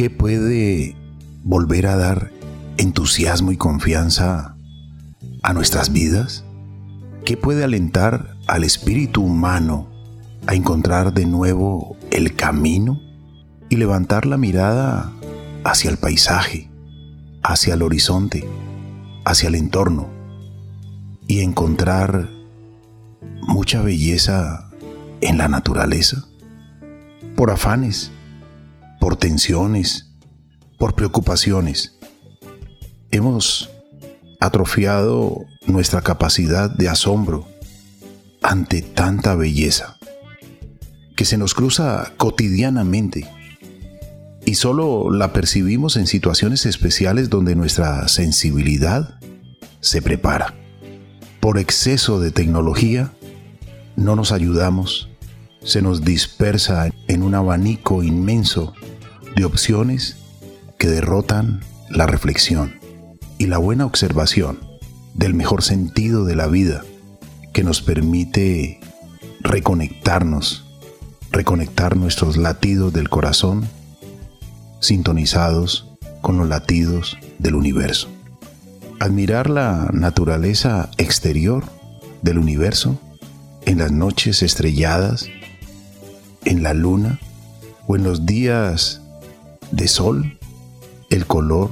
¿qué puede volver a dar entusiasmo y confianza a nuestras vidas? ¿Qué puede alentar al espíritu humano a encontrar de nuevo el camino y levantar la mirada hacia el paisaje, hacia el horizonte, hacia el entorno y encontrar mucha belleza en la naturaleza? Por afanes, por tensiones, por preocupaciones. Hemos atrofiado nuestra capacidad de asombro ante tanta belleza que se nos cruza cotidianamente y solo la percibimos en situaciones especiales donde nuestra sensibilidad se prepara. Por exceso de tecnología, no nos ayudamos, se nos dispersa en un abanico inmenso de opciones que derrotan la reflexión y la buena observación del mejor sentido de la vida que nos permite reconectarnos, reconectar nuestros latidos del corazón sintonizados con los latidos del universo. Admirar la naturaleza exterior del universo en las noches estrelladas, en la luna o en los días de sol, el color,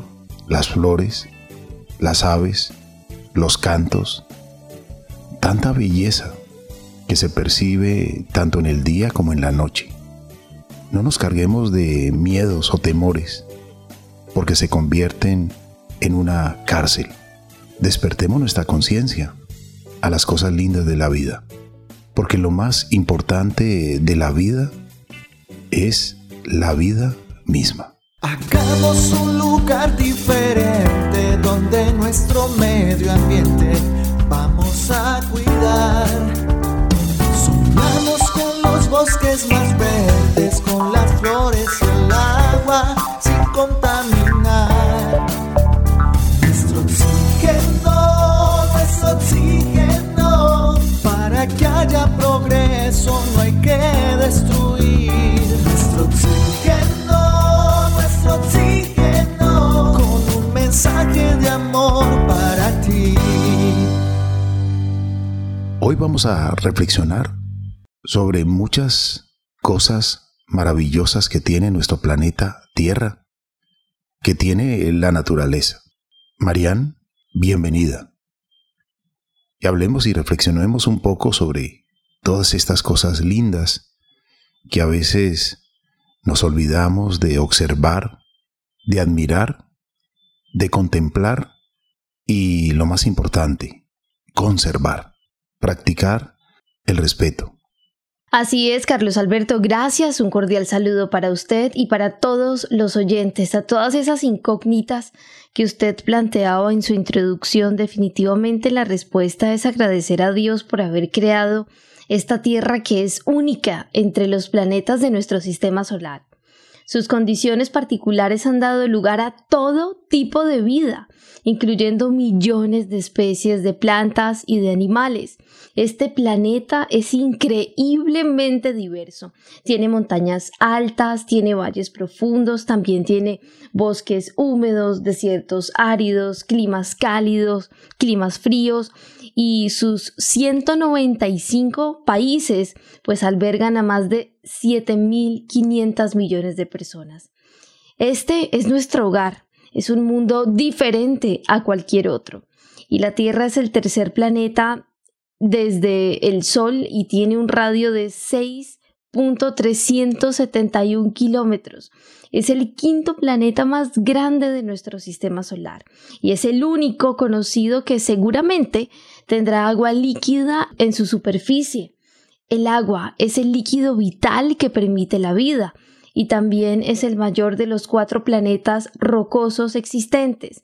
las flores, las aves, los cantos, tanta belleza que se percibe tanto en el día como en la noche. No nos carguemos de miedos o temores, porque se convierten en una cárcel. Despertemos nuestra conciencia a las cosas lindas de la vida, porque lo más importante de la vida es la vida misma. Un lugar diferente donde nuestro medio ambiente vamos a cuidar. Sumamos con los bosques más verdes, con las flores y el agua sin contaminar. Nuestro oxígeno, nuestro oxígeno, para que haya progreso no hay que destruir. Nuestro oxígeno, de amor para ti. Hoy vamos a reflexionar sobre muchas cosas maravillosas que tiene nuestro planeta Tierra, que tiene la naturaleza. Marian, bienvenida. Y hablemos y reflexionemos un poco sobre todas estas cosas lindas que a veces nos olvidamos de observar, de admirar, de contemplar y, lo más importante, conservar, practicar el respeto. Así es, Carlos Alberto, gracias. Un cordial saludo para usted y para todos los oyentes, a todas esas incógnitas que usted planteaba en su introducción. Definitivamente la respuesta es agradecer a Dios por haber creado esta Tierra que es única entre los planetas de nuestro sistema solar. Sus condiciones particulares han dado lugar a todo tipo de vida, incluyendo millones de especies de plantas y de animales. Este planeta es increíblemente diverso. Tiene montañas altas, tiene valles profundos, también tiene bosques húmedos, desiertos áridos, climas cálidos, climas fríos y sus 195 países pues albergan a más de 7.500 millones de personas. Este es nuestro hogar, es un mundo diferente a cualquier otro. Y la Tierra es el tercer planeta desde el Sol y tiene un radio de 6.371 kilómetros. Es el quinto planeta más grande de nuestro sistema solar y es el único conocido que seguramente tendrá agua líquida en su superficie. El agua es el líquido vital que permite la vida y también es el mayor de los cuatro planetas rocosos existentes.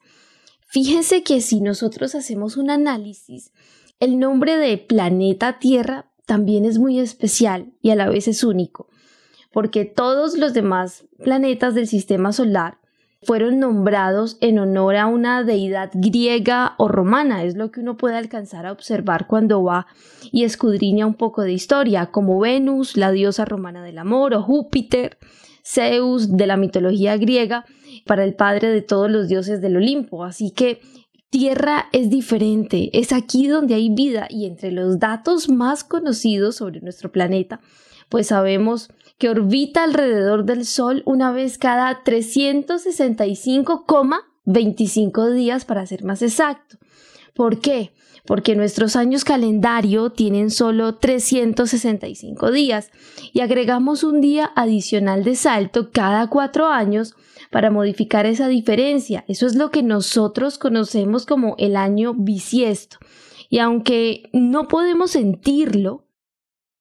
Fíjense que si nosotros hacemos un análisis, el nombre de planeta Tierra también es muy especial y a la vez es único, porque todos los demás planetas del sistema solar fueron nombrados en honor a una deidad griega o romana, es lo que uno puede alcanzar a observar cuando va y escudriña un poco de historia, como Venus, la diosa romana del amor, o Júpiter, Zeus de la mitología griega, para el padre de todos los dioses del Olimpo. Así que Tierra es diferente, es aquí donde hay vida y entre los datos más conocidos sobre nuestro planeta, pues sabemos que orbita alrededor del Sol una vez cada 365,25 días para ser más exacto. ¿Por qué? Porque nuestros años calendario tienen solo 365 días y agregamos un día adicional de salto cada cuatro años para modificar esa diferencia. Eso es lo que nosotros conocemos como el año bisiesto. Y aunque no podemos sentirlo,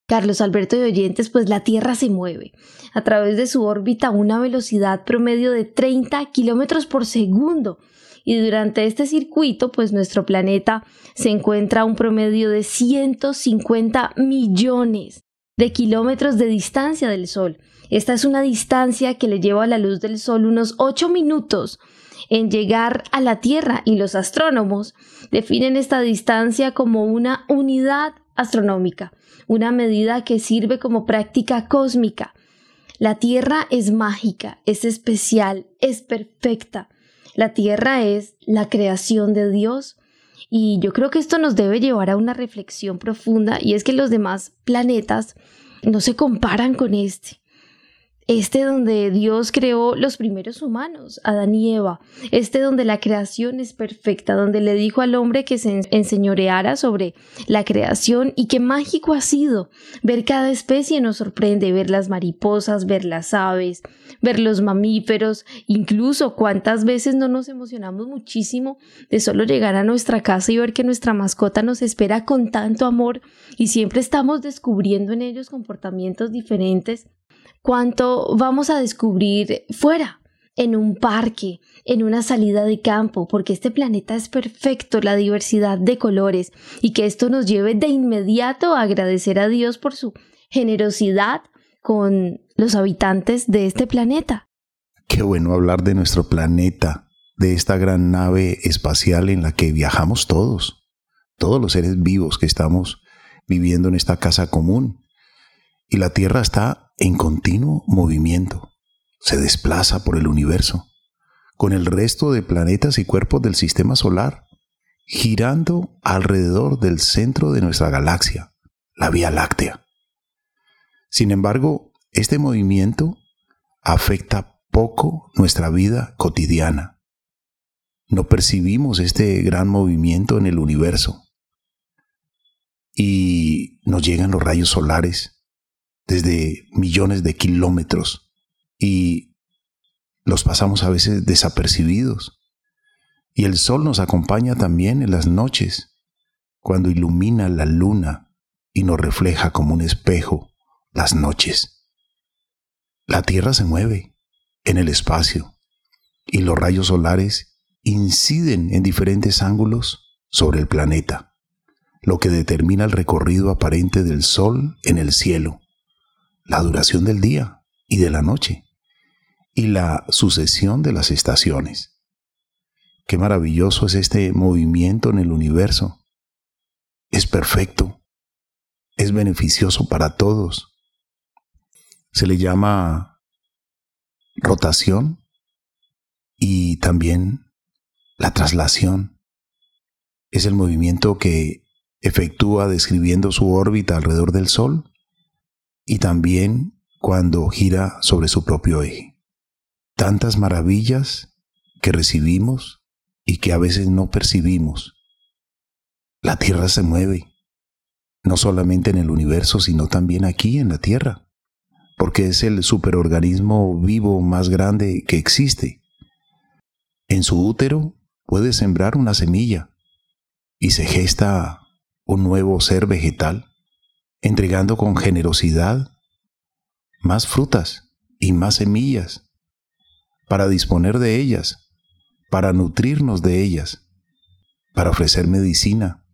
Carlos Alberto de Oyentes, pues la Tierra se mueve a través de su órbita a una velocidad promedio de 30 kilómetros por segundo. Y durante este circuito, pues nuestro planeta se encuentra a un promedio de 150 millones de kilómetros de distancia del Sol. Esta es una distancia que le lleva a la luz del Sol unos 8 minutos en llegar a la Tierra y los astrónomos definen esta distancia como una unidad astronómica, una medida que sirve como práctica cósmica. La Tierra es mágica, es especial, es perfecta. La Tierra es la creación de Dios y yo creo que esto nos debe llevar a una reflexión profunda y es que los demás planetas no se comparan con este este donde Dios creó los primeros humanos, Adán y Eva, este donde la creación es perfecta, donde le dijo al hombre que se enseñoreara sobre la creación y qué mágico ha sido ver cada especie nos sorprende, ver las mariposas, ver las aves, ver los mamíferos, incluso cuántas veces no nos emocionamos muchísimo de solo llegar a nuestra casa y ver que nuestra mascota nos espera con tanto amor y siempre estamos descubriendo en ellos comportamientos diferentes cuánto vamos a descubrir fuera, en un parque, en una salida de campo, porque este planeta es perfecto, la diversidad de colores, y que esto nos lleve de inmediato a agradecer a Dios por su generosidad con los habitantes de este planeta. Qué bueno hablar de nuestro planeta, de esta gran nave espacial en la que viajamos todos, todos los seres vivos que estamos viviendo en esta casa común. Y la Tierra está en continuo movimiento. Se desplaza por el universo, con el resto de planetas y cuerpos del sistema solar, girando alrededor del centro de nuestra galaxia, la Vía Láctea. Sin embargo, este movimiento afecta poco nuestra vida cotidiana. No percibimos este gran movimiento en el universo. Y nos llegan los rayos solares desde millones de kilómetros y los pasamos a veces desapercibidos. Y el sol nos acompaña también en las noches, cuando ilumina la luna y nos refleja como un espejo las noches. La Tierra se mueve en el espacio y los rayos solares inciden en diferentes ángulos sobre el planeta, lo que determina el recorrido aparente del Sol en el cielo la duración del día y de la noche y la sucesión de las estaciones. Qué maravilloso es este movimiento en el universo. Es perfecto, es beneficioso para todos. Se le llama rotación y también la traslación. Es el movimiento que efectúa describiendo su órbita alrededor del Sol y también cuando gira sobre su propio eje. Tantas maravillas que recibimos y que a veces no percibimos. La Tierra se mueve, no solamente en el universo, sino también aquí en la Tierra, porque es el superorganismo vivo más grande que existe. En su útero puede sembrar una semilla y se gesta un nuevo ser vegetal entregando con generosidad más frutas y más semillas para disponer de ellas, para nutrirnos de ellas, para ofrecer medicina.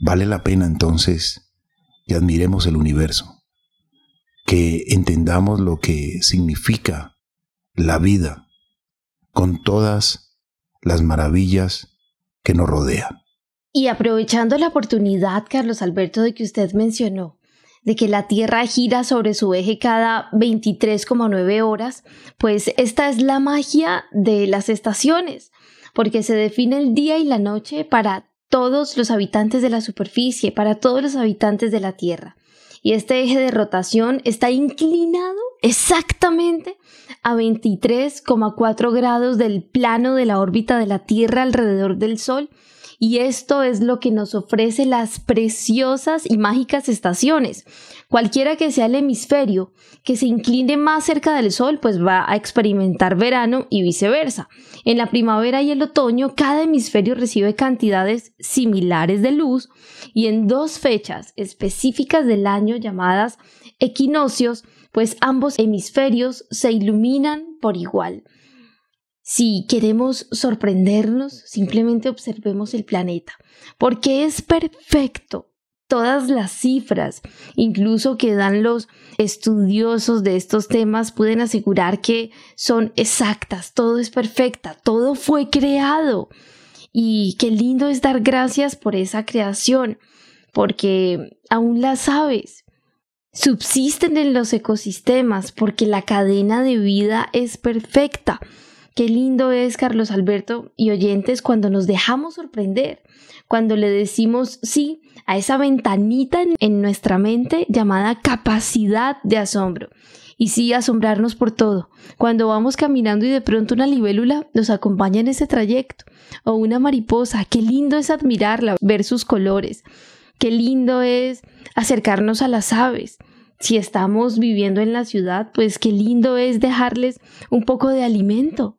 Vale la pena entonces que admiremos el universo, que entendamos lo que significa la vida con todas las maravillas que nos rodean. Y aprovechando la oportunidad, Carlos Alberto, de que usted mencionó de que la Tierra gira sobre su eje cada 23,9 horas, pues esta es la magia de las estaciones, porque se define el día y la noche para todos los habitantes de la superficie, para todos los habitantes de la Tierra. Y este eje de rotación está inclinado exactamente a 23,4 grados del plano de la órbita de la Tierra alrededor del Sol y esto es lo que nos ofrece las preciosas y mágicas estaciones. Cualquiera que sea el hemisferio que se incline más cerca del Sol, pues va a experimentar verano y viceversa. En la primavera y el otoño, cada hemisferio recibe cantidades similares de luz y en dos fechas específicas del año llamadas equinoccios, pues ambos hemisferios se iluminan por igual. Si queremos sorprendernos, simplemente observemos el planeta, porque es perfecto. Todas las cifras, incluso que dan los estudiosos de estos temas, pueden asegurar que son exactas, todo es perfecta, todo fue creado. Y qué lindo es dar gracias por esa creación, porque aún las aves subsisten en los ecosistemas, porque la cadena de vida es perfecta. Qué lindo es, Carlos Alberto y oyentes, cuando nos dejamos sorprender, cuando le decimos sí a esa ventanita en nuestra mente llamada capacidad de asombro. Y sí, asombrarnos por todo. Cuando vamos caminando y de pronto una libélula nos acompaña en ese trayecto, o una mariposa, qué lindo es admirarla, ver sus colores. Qué lindo es acercarnos a las aves. Si estamos viviendo en la ciudad, pues qué lindo es dejarles un poco de alimento,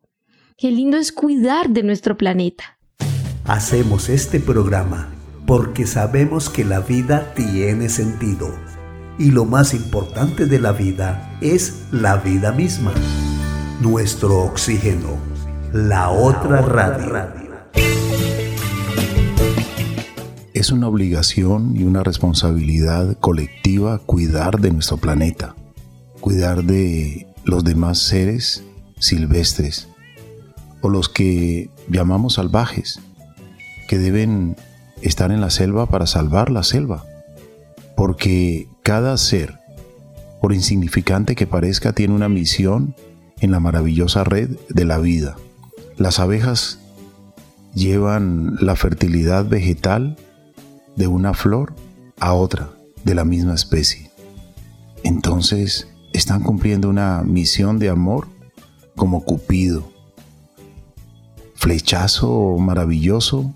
Qué lindo es cuidar de nuestro planeta. Hacemos este programa porque sabemos que la vida tiene sentido y lo más importante de la vida es la vida misma. Nuestro oxígeno, la otra radio. Es una obligación y una responsabilidad colectiva cuidar de nuestro planeta, cuidar de los demás seres silvestres, o los que llamamos salvajes, que deben estar en la selva para salvar la selva, porque cada ser, por insignificante que parezca, tiene una misión en la maravillosa red de la vida. Las abejas llevan la fertilidad vegetal de una flor a otra de la misma especie. Entonces están cumpliendo una misión de amor como Cupido, flechazo maravilloso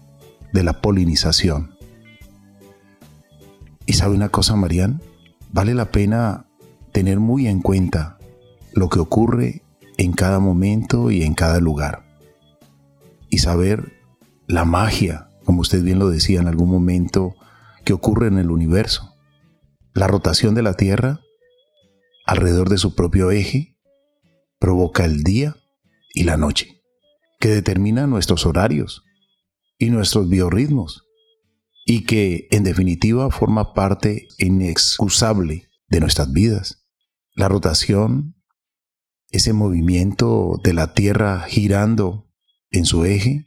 de la polinización. Y sabe una cosa, Marian, vale la pena tener muy en cuenta lo que ocurre en cada momento y en cada lugar. Y saber la magia, como usted bien lo decía en algún momento, que ocurre en el universo. La rotación de la Tierra alrededor de su propio eje provoca el día y la noche que determina nuestros horarios y nuestros biorritmos y que en definitiva forma parte inexcusable de nuestras vidas. La rotación, ese movimiento de la Tierra girando en su eje,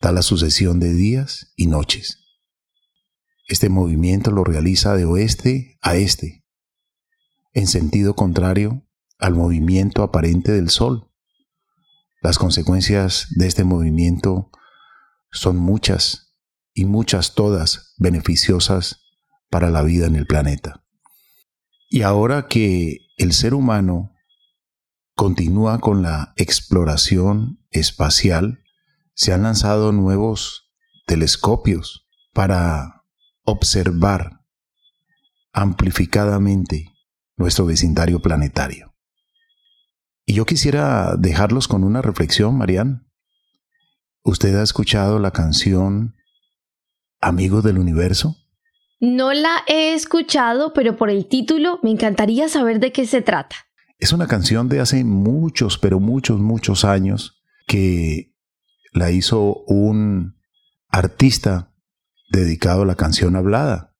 da la sucesión de días y noches. Este movimiento lo realiza de oeste a este, en sentido contrario al movimiento aparente del Sol. Las consecuencias de este movimiento son muchas y muchas todas beneficiosas para la vida en el planeta. Y ahora que el ser humano continúa con la exploración espacial, se han lanzado nuevos telescopios para observar amplificadamente nuestro vecindario planetario. Y yo quisiera dejarlos con una reflexión, Marian. ¿Usted ha escuchado la canción Amigo del Universo? No la he escuchado, pero por el título me encantaría saber de qué se trata. Es una canción de hace muchos, pero muchos, muchos años que la hizo un artista dedicado a la canción hablada,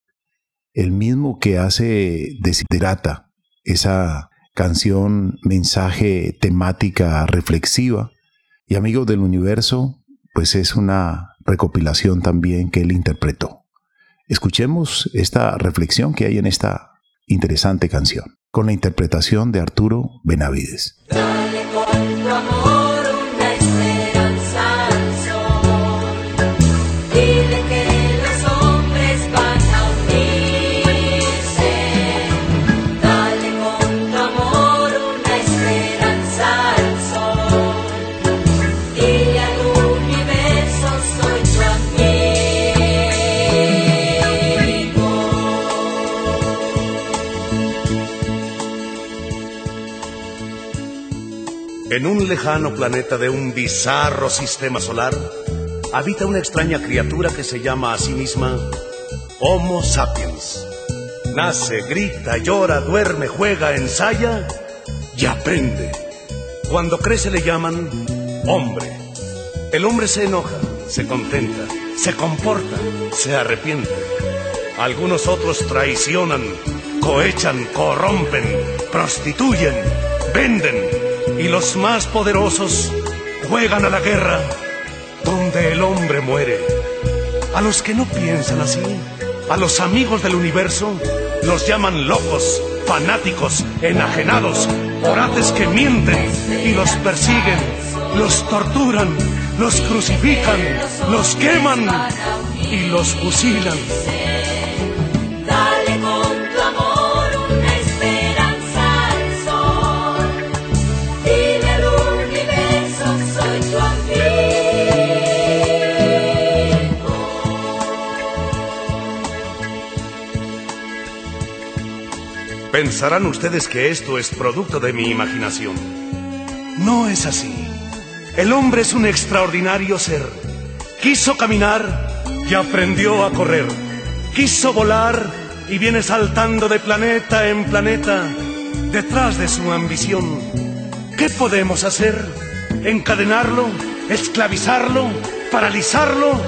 el mismo que hace Desiderata, esa canción, mensaje, temática reflexiva. Y Amigos del Universo, pues es una recopilación también que él interpretó. Escuchemos esta reflexión que hay en esta interesante canción, con la interpretación de Arturo Benavides. Lejano planeta de un bizarro sistema solar, habita una extraña criatura que se llama a sí misma Homo sapiens. Nace, grita, llora, duerme, juega, ensaya y aprende. Cuando crece le llaman hombre. El hombre se enoja, se contenta, se comporta, se arrepiente. Algunos otros traicionan, cohechan, corrompen, prostituyen, venden y los más poderosos juegan a la guerra donde el hombre muere. A los que no piensan así, a los amigos del universo, los llaman locos, fanáticos, enajenados, orates que mienten y los persiguen, los torturan, los crucifican, los queman y los fusilan. Pensarán ustedes que esto es producto de mi imaginación. No es así. El hombre es un extraordinario ser. Quiso caminar y aprendió a correr. Quiso volar y viene saltando de planeta en planeta detrás de su ambición. ¿Qué podemos hacer? ¿Encadenarlo? ¿Esclavizarlo? ¿Paralizarlo?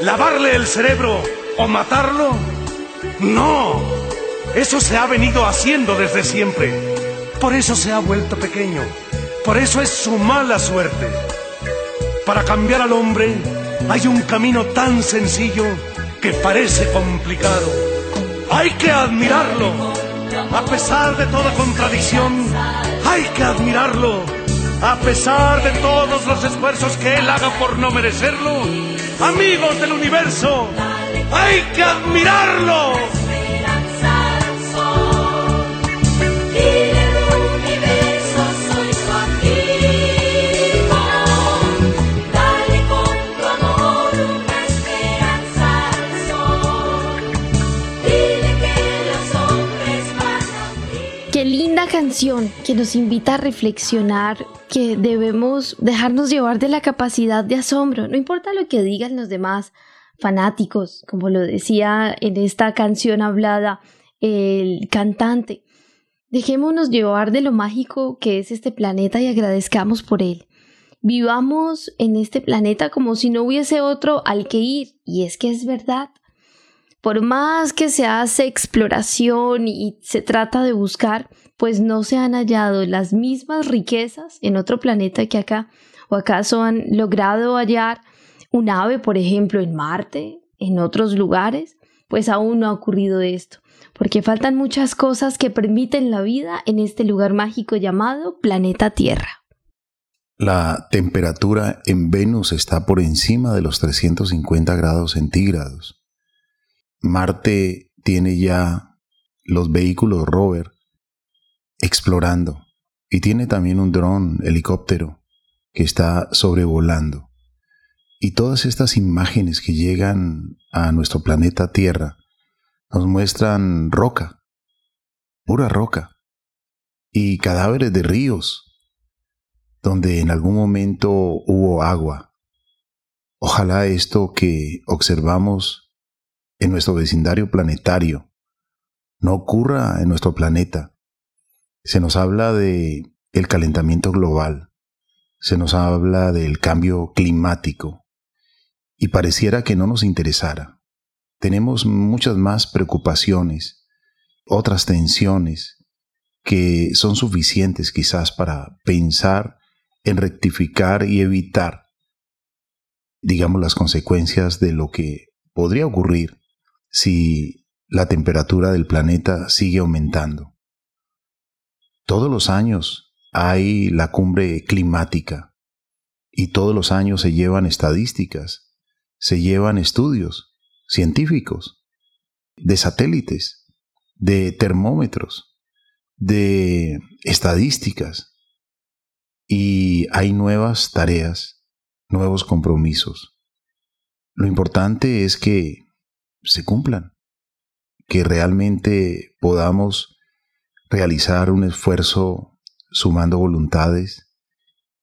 ¿Lavarle el cerebro o matarlo? No. Eso se ha venido haciendo desde siempre. Por eso se ha vuelto pequeño. Por eso es su mala suerte. Para cambiar al hombre hay un camino tan sencillo que parece complicado. Hay que admirarlo. A pesar de toda contradicción, hay que admirarlo. A pesar de todos los esfuerzos que él haga por no merecerlo, amigos del universo, hay que admirarlo. Que nos invita a reflexionar que debemos dejarnos llevar de la capacidad de asombro, no importa lo que digan los demás fanáticos, como lo decía en esta canción hablada el cantante. Dejémonos llevar de lo mágico que es este planeta y agradezcamos por él. Vivamos en este planeta como si no hubiese otro al que ir, y es que es verdad. Por más que se hace exploración y se trata de buscar, pues no se han hallado las mismas riquezas en otro planeta que acá, o acaso han logrado hallar un ave, por ejemplo, en Marte, en otros lugares, pues aún no ha ocurrido esto, porque faltan muchas cosas que permiten la vida en este lugar mágico llamado planeta Tierra. La temperatura en Venus está por encima de los 350 grados centígrados. Marte tiene ya los vehículos rover explorando y tiene también un dron, helicóptero, que está sobrevolando. Y todas estas imágenes que llegan a nuestro planeta Tierra nos muestran roca, pura roca, y cadáveres de ríos, donde en algún momento hubo agua. Ojalá esto que observamos en nuestro vecindario planetario no ocurra en nuestro planeta, se nos habla de el calentamiento global, se nos habla del cambio climático y pareciera que no nos interesara. Tenemos muchas más preocupaciones, otras tensiones que son suficientes quizás para pensar en rectificar y evitar, digamos, las consecuencias de lo que podría ocurrir si la temperatura del planeta sigue aumentando. Todos los años hay la cumbre climática y todos los años se llevan estadísticas, se llevan estudios científicos de satélites, de termómetros, de estadísticas y hay nuevas tareas, nuevos compromisos. Lo importante es que se cumplan, que realmente podamos realizar un esfuerzo sumando voluntades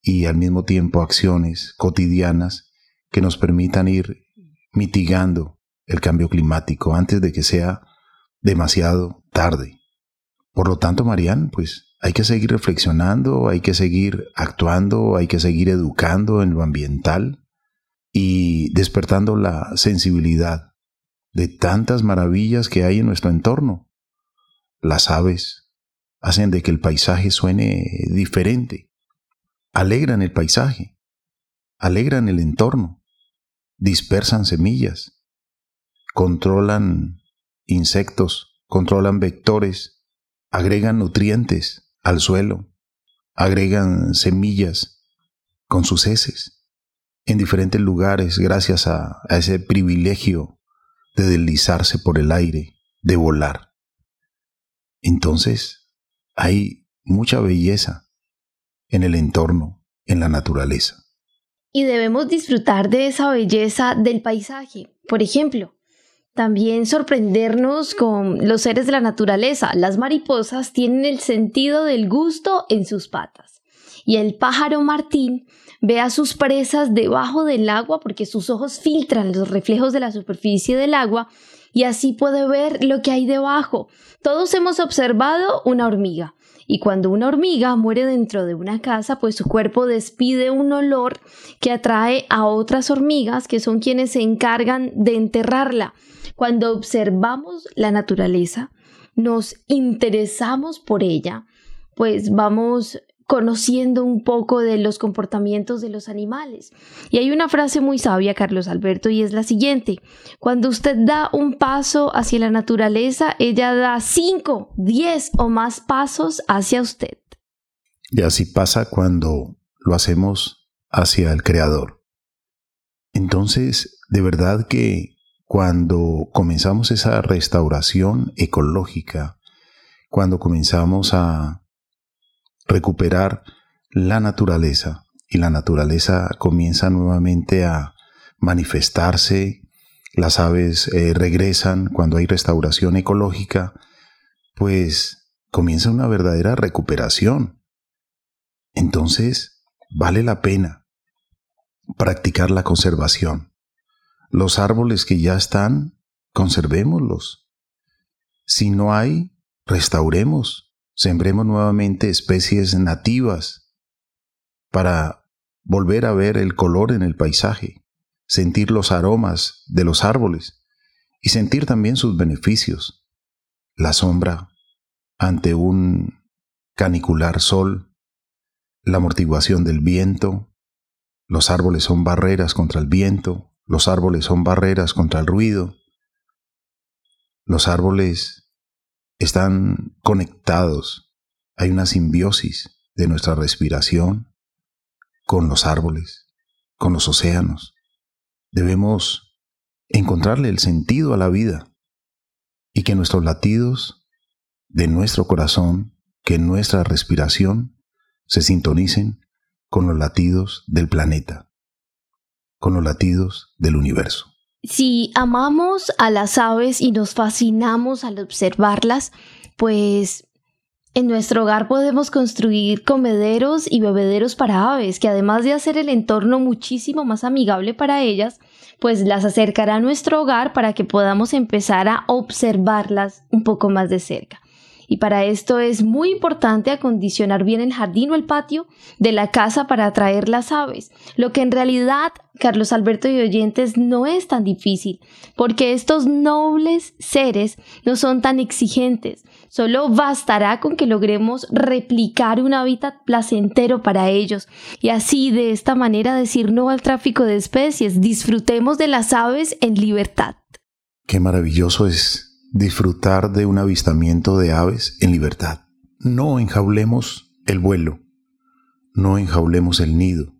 y al mismo tiempo acciones cotidianas que nos permitan ir mitigando el cambio climático antes de que sea demasiado tarde. Por lo tanto, Marian, pues hay que seguir reflexionando, hay que seguir actuando, hay que seguir educando en lo ambiental y despertando la sensibilidad de tantas maravillas que hay en nuestro entorno. Las aves hacen de que el paisaje suene diferente, alegran el paisaje, alegran el entorno, dispersan semillas, controlan insectos, controlan vectores, agregan nutrientes al suelo, agregan semillas con sus heces en diferentes lugares gracias a, a ese privilegio de deslizarse por el aire, de volar. Entonces, hay mucha belleza en el entorno, en la naturaleza. Y debemos disfrutar de esa belleza del paisaje. Por ejemplo, también sorprendernos con los seres de la naturaleza. Las mariposas tienen el sentido del gusto en sus patas. Y el pájaro martín ve a sus presas debajo del agua porque sus ojos filtran los reflejos de la superficie del agua y así puede ver lo que hay debajo. Todos hemos observado una hormiga. Y cuando una hormiga muere dentro de una casa, pues su cuerpo despide un olor que atrae a otras hormigas que son quienes se encargan de enterrarla. Cuando observamos la naturaleza, nos interesamos por ella, pues vamos conociendo un poco de los comportamientos de los animales. Y hay una frase muy sabia, Carlos Alberto, y es la siguiente. Cuando usted da un paso hacia la naturaleza, ella da cinco, diez o más pasos hacia usted. Y así pasa cuando lo hacemos hacia el Creador. Entonces, de verdad que cuando comenzamos esa restauración ecológica, cuando comenzamos a recuperar la naturaleza. Y la naturaleza comienza nuevamente a manifestarse, las aves eh, regresan cuando hay restauración ecológica, pues comienza una verdadera recuperación. Entonces, vale la pena practicar la conservación. Los árboles que ya están, conservémoslos. Si no hay, restauremos, sembremos nuevamente especies nativas para volver a ver el color en el paisaje, sentir los aromas de los árboles y sentir también sus beneficios. La sombra ante un canicular sol, la amortiguación del viento, los árboles son barreras contra el viento, los árboles son barreras contra el ruido. Los árboles están conectados. Hay una simbiosis de nuestra respiración con los árboles, con los océanos. Debemos encontrarle el sentido a la vida y que nuestros latidos de nuestro corazón, que nuestra respiración se sintonicen con los latidos del planeta con los latidos del universo. Si amamos a las aves y nos fascinamos al observarlas, pues en nuestro hogar podemos construir comederos y bebederos para aves, que además de hacer el entorno muchísimo más amigable para ellas, pues las acercará a nuestro hogar para que podamos empezar a observarlas un poco más de cerca. Y para esto es muy importante acondicionar bien el jardín o el patio de la casa para atraer las aves, lo que en realidad, Carlos Alberto y oyentes, no es tan difícil, porque estos nobles seres no son tan exigentes, solo bastará con que logremos replicar un hábitat placentero para ellos. Y así de esta manera decir no al tráfico de especies, disfrutemos de las aves en libertad. Qué maravilloso es disfrutar de un avistamiento de aves en libertad. No enjaulemos el vuelo, no enjaulemos el nido,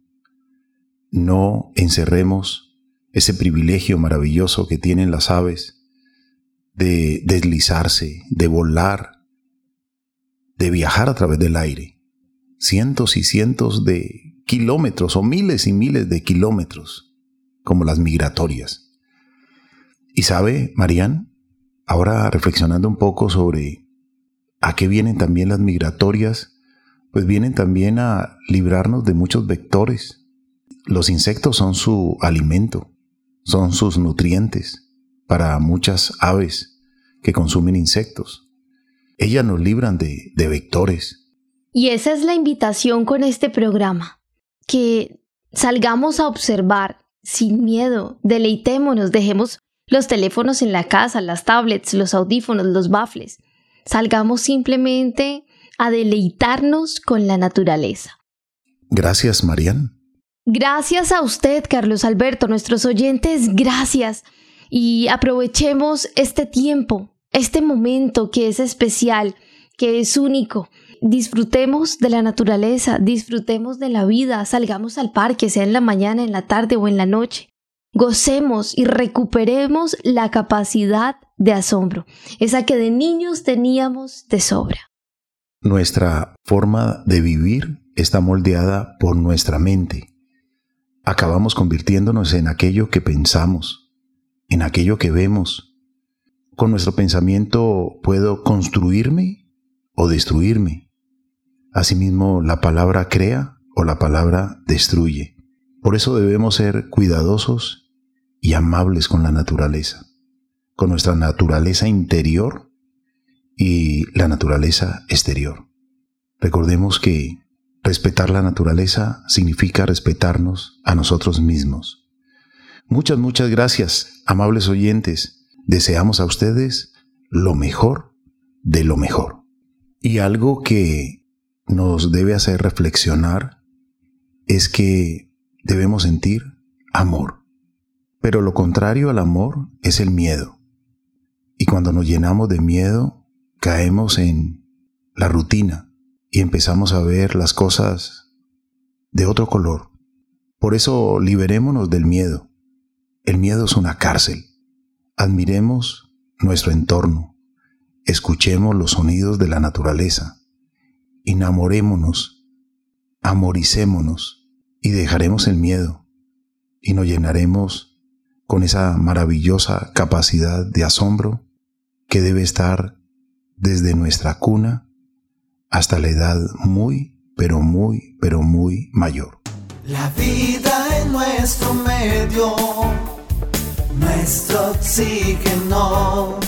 no encerremos ese privilegio maravilloso que tienen las aves de deslizarse, de volar, de viajar a través del aire. Cientos y cientos de kilómetros o miles y miles de kilómetros, como las migratorias. Y sabe, Marían, ahora reflexionando un poco sobre a qué vienen también las migratorias, pues vienen también a librarnos de muchos vectores. Los insectos son su alimento, son sus nutrientes para muchas aves que consumen insectos. Ellas nos libran de, de vectores. Y esa es la invitación con este programa, que salgamos a observar sin miedo, deleitémonos, dejemos los teléfonos en la casa, las tablets, los audífonos, los baffles. Salgamos simplemente a deleitarnos con la naturaleza. Gracias, Marian. Gracias a usted, Carlos Alberto, nuestros oyentes, gracias. Y aprovechemos este tiempo, este momento que es especial, que es único. Disfrutemos de la naturaleza, disfrutemos de la vida, salgamos al parque, sea en la mañana, en la tarde o en la noche gocemos y recuperemos la capacidad de asombro, esa que de niños teníamos de sobra. Nuestra forma de vivir está moldeada por nuestra mente. Acabamos convirtiéndonos en aquello que pensamos, en aquello que vemos. Con nuestro pensamiento puedo construirme o destruirme. Asimismo, la palabra crea o la palabra destruye. Por eso debemos ser cuidadosos y amables con la naturaleza, con nuestra naturaleza interior y la naturaleza exterior. Recordemos que respetar la naturaleza significa respetarnos a nosotros mismos. Muchas, muchas gracias, amables oyentes. Deseamos a ustedes lo mejor de lo mejor. Y algo que nos debe hacer reflexionar es que debemos sentir amor. Pero lo contrario al amor es el miedo. Y cuando nos llenamos de miedo, caemos en la rutina y empezamos a ver las cosas de otro color. Por eso liberémonos del miedo. El miedo es una cárcel. Admiremos nuestro entorno. Escuchemos los sonidos de la naturaleza. Enamorémonos. Amoricémonos. Y dejaremos el miedo. Y nos llenaremos con esa maravillosa capacidad de asombro que debe estar desde nuestra cuna hasta la edad muy, pero muy, pero muy mayor. La vida en nuestro medio, nuestro oxígeno